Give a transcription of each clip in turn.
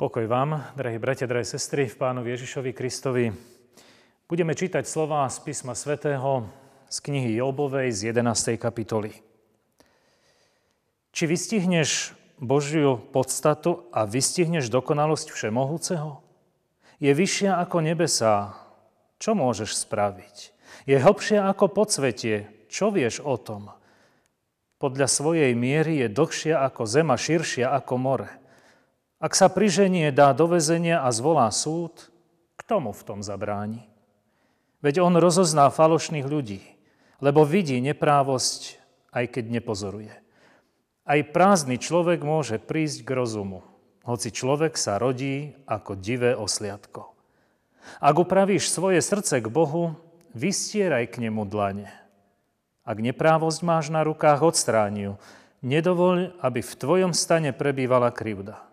Pokoj vám, drahí bratia, drahé sestry, v Pánu Ježišovi Kristovi. Budeme čítať slova z písma svätého z knihy Jobovej z 11. kapitoly. Či vystihneš Božiu podstatu a vystihneš dokonalosť Všemohúceho? Je vyššia ako nebesá. Čo môžeš spraviť? Je hlbšia ako podsvetie. Čo vieš o tom? Podľa svojej miery je dlhšia ako zema, širšia ako more. Ak sa priženie dá do vezenia a zvolá súd, kto mu v tom zabráni? Veď on rozozná falošných ľudí, lebo vidí neprávosť, aj keď nepozoruje. Aj prázdny človek môže prísť k rozumu, hoci človek sa rodí ako divé osliadko. Ak upravíš svoje srdce k Bohu, vystieraj k nemu dlane. Ak neprávosť máš na rukách, odstráni ju. Nedovoľ, aby v tvojom stane prebývala krivda.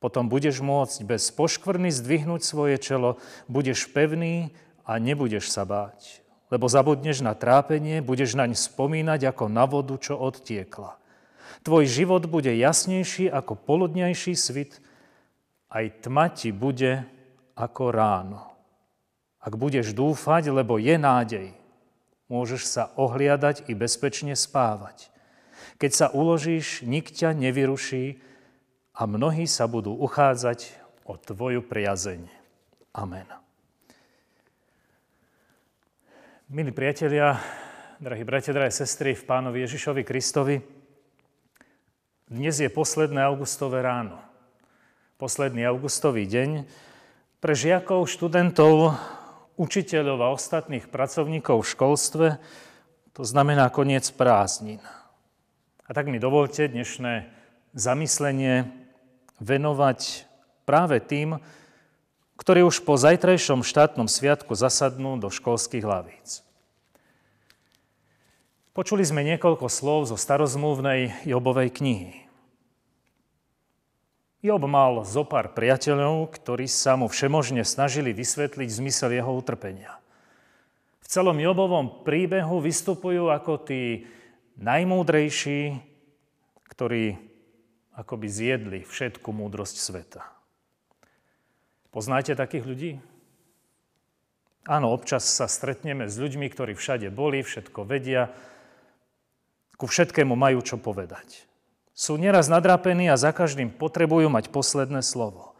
Potom budeš môcť bez poškvrny zdvihnúť svoje čelo, budeš pevný a nebudeš sa báť. Lebo zabudneš na trápenie, budeš naň spomínať ako na vodu, čo odtiekla. Tvoj život bude jasnejší ako poludňajší svit, aj tma ti bude ako ráno. Ak budeš dúfať, lebo je nádej, môžeš sa ohliadať i bezpečne spávať. Keď sa uložíš, nik ťa nevyruší, a mnohí sa budú uchádzať o Tvoju priazeň. Amen. Milí priatelia, drahí bratia, drahé sestry v Pánovi Ježišovi Kristovi, dnes je posledné augustové ráno. Posledný augustový deň pre žiakov, študentov, učiteľov a ostatných pracovníkov v školstve to znamená koniec prázdnin. A tak mi dovolte dnešné zamyslenie venovať práve tým, ktorí už po zajtrajšom štátnom sviatku zasadnú do školských hlavíc. Počuli sme niekoľko slov zo starozmluvnej Jobovej knihy. Job mal zo pár priateľov, ktorí sa mu všemožne snažili vysvetliť zmysel jeho utrpenia. V celom Jobovom príbehu vystupujú ako tí najmúdrejší, ktorí ako by zjedli všetku múdrosť sveta. Poznáte takých ľudí? Áno, občas sa stretneme s ľuďmi, ktorí všade boli, všetko vedia, ku všetkému majú čo povedať. Sú nieraz nadrápení a za každým potrebujú mať posledné slovo.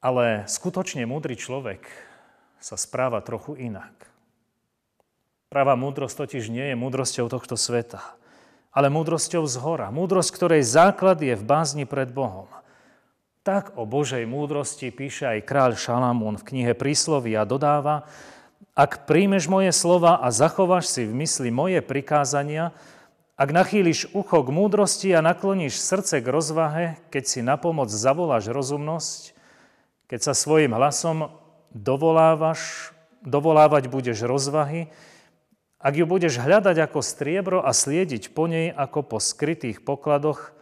Ale skutočne múdry človek sa správa trochu inak. Pravá múdrosť totiž nie je múdrosťou tohto sveta ale múdrosťou z hora. Múdrosť, ktorej základ je v bázni pred Bohom. Tak o Božej múdrosti píše aj kráľ Šalamún v knihe Príslovy a dodáva, ak príjmeš moje slova a zachováš si v mysli moje prikázania, ak nachýliš ucho k múdrosti a nakloníš srdce k rozvahe, keď si na pomoc zavoláš rozumnosť, keď sa svojim hlasom dovolávaš, dovolávať budeš rozvahy, ak ju budeš hľadať ako striebro a sliediť po nej ako po skrytých pokladoch,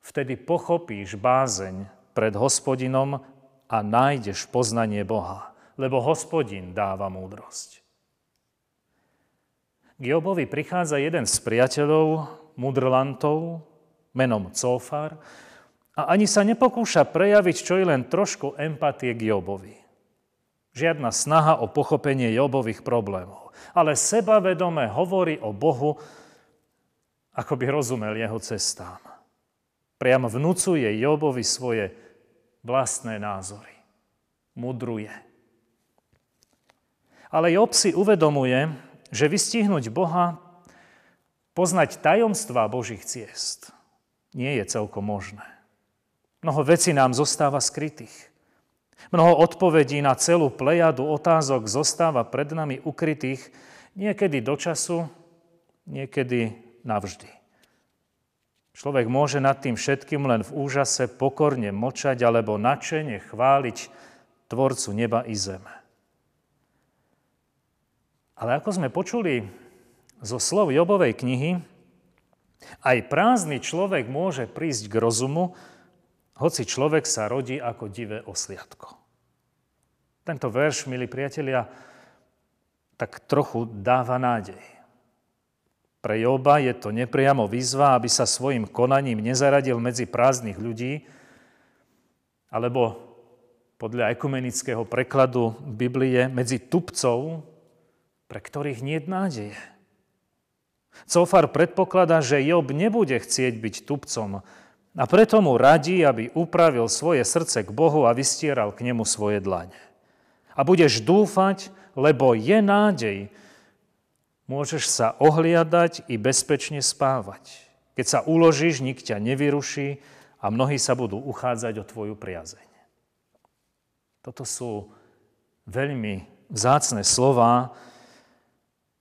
vtedy pochopíš bázeň pred hospodinom a nájdeš poznanie Boha, lebo hospodin dáva múdrosť. K Jobovi prichádza jeden z priateľov, mudrlantov, menom Cofar, a ani sa nepokúša prejaviť čo i len trošku empatie k Jobovi. Žiadna snaha o pochopenie Jobových problémov. Ale sebavedome hovorí o Bohu, ako by rozumel jeho cestám. Priam vnúcuje Jobovi svoje vlastné názory. Mudruje. Ale Job si uvedomuje, že vystihnúť Boha, poznať tajomstvá Božích ciest, nie je celkom možné. Mnoho vecí nám zostáva skrytých. Mnoho odpovedí na celú plejadu otázok zostáva pred nami ukrytých niekedy do času, niekedy navždy. Človek môže nad tým všetkým len v úžase pokorne močať alebo načene chváliť Tvorcu neba i zeme. Ale ako sme počuli zo slov Jobovej knihy, aj prázdny človek môže prísť k rozumu, hoci človek sa rodí ako divé osliadko. Tento verš, milí priatelia, tak trochu dáva nádej. Pre Joba je to nepriamo výzva, aby sa svojim konaním nezaradil medzi prázdnych ľudí, Alebo podľa ekumenického prekladu Biblie medzi tupcov, pre ktorých nie je nádeje. Cofar predpokladá, že Job nebude chcieť byť tupcom a preto mu radí, aby upravil svoje srdce k Bohu a vystieral k nemu svoje dlane. A budeš dúfať, lebo je nádej. Môžeš sa ohliadať i bezpečne spávať. Keď sa uložíš, nik ťa nevyruší a mnohí sa budú uchádzať o tvoju priazeň. Toto sú veľmi vzácne slova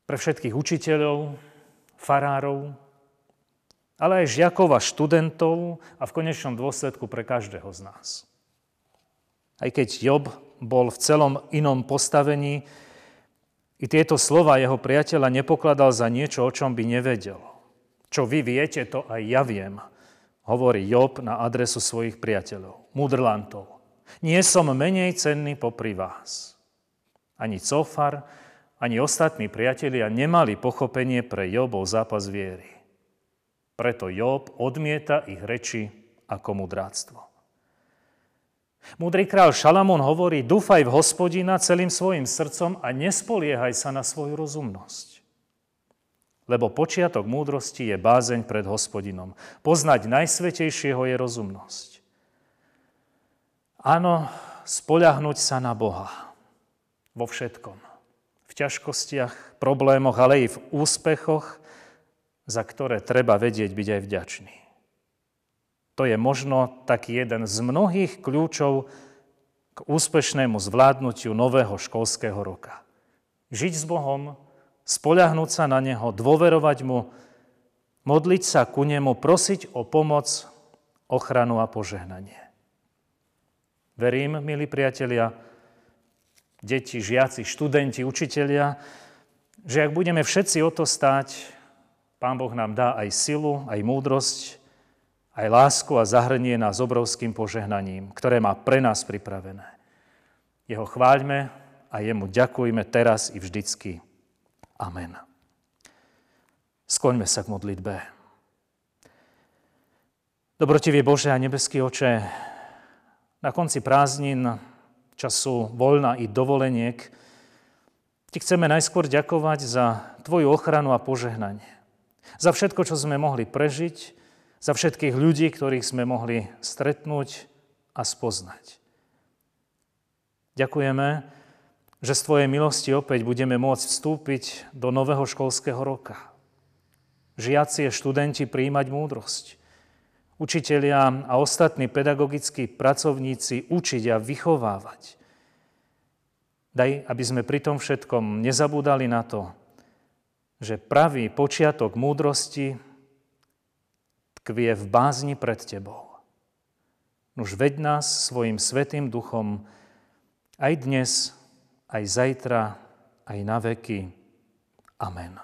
pre všetkých učiteľov, farárov, ale aj žiakov a študentov a v konečnom dôsledku pre každého z nás. Aj keď Job bol v celom inom postavení, i tieto slova jeho priateľa nepokladal za niečo, o čom by nevedel. Čo vy viete, to aj ja viem, hovorí Job na adresu svojich priateľov, mudrlantov. Nie som menej cenný popri vás. Ani Cofar, ani ostatní priatelia nemali pochopenie pre Jobov zápas viery. Preto Job odmieta ich reči ako mudráctvo. Múdry král Šalamón hovorí, dúfaj v hospodina celým svojim srdcom a nespoliehaj sa na svoju rozumnosť. Lebo počiatok múdrosti je bázeň pred hospodinom. Poznať najsvetejšieho je rozumnosť. Áno, spoľahnúť sa na Boha vo všetkom ťažkostiach, problémoch, ale i v úspechoch, za ktoré treba vedieť byť aj vďačný. To je možno taký jeden z mnohých kľúčov k úspešnému zvládnutiu nového školského roka. Žiť s Bohom, spoľahnúť sa na Neho, dôverovať Mu, modliť sa ku Nemu, prosiť o pomoc, ochranu a požehnanie. Verím, milí priatelia, deti, žiaci, študenti, učitelia, že ak budeme všetci o to stáť, Pán Boh nám dá aj silu, aj múdrosť, aj lásku a zahrnie nás obrovským požehnaním, ktoré má pre nás pripravené. Jeho chváľme a jemu ďakujme teraz i vždycky. Amen. Skloňme sa k modlitbe. Dobrotivý Bože a nebeský oče, na konci prázdnin času voľna i dovoleniek, ti chceme najskôr ďakovať za tvoju ochranu a požehnanie. Za všetko, čo sme mohli prežiť, za všetkých ľudí, ktorých sme mohli stretnúť a spoznať. Ďakujeme, že z Tvojej milosti opäť budeme môcť vstúpiť do nového školského roka. Žiaci a študenti príjmať múdrosť, učitelia a ostatní pedagogickí pracovníci učiť a vychovávať. Daj, aby sme pri tom všetkom nezabúdali na to, že pravý počiatok múdrosti tkvie v bázni pred Tebou. Už veď nás svojim svetým duchom aj dnes, aj zajtra, aj na veky. Amen.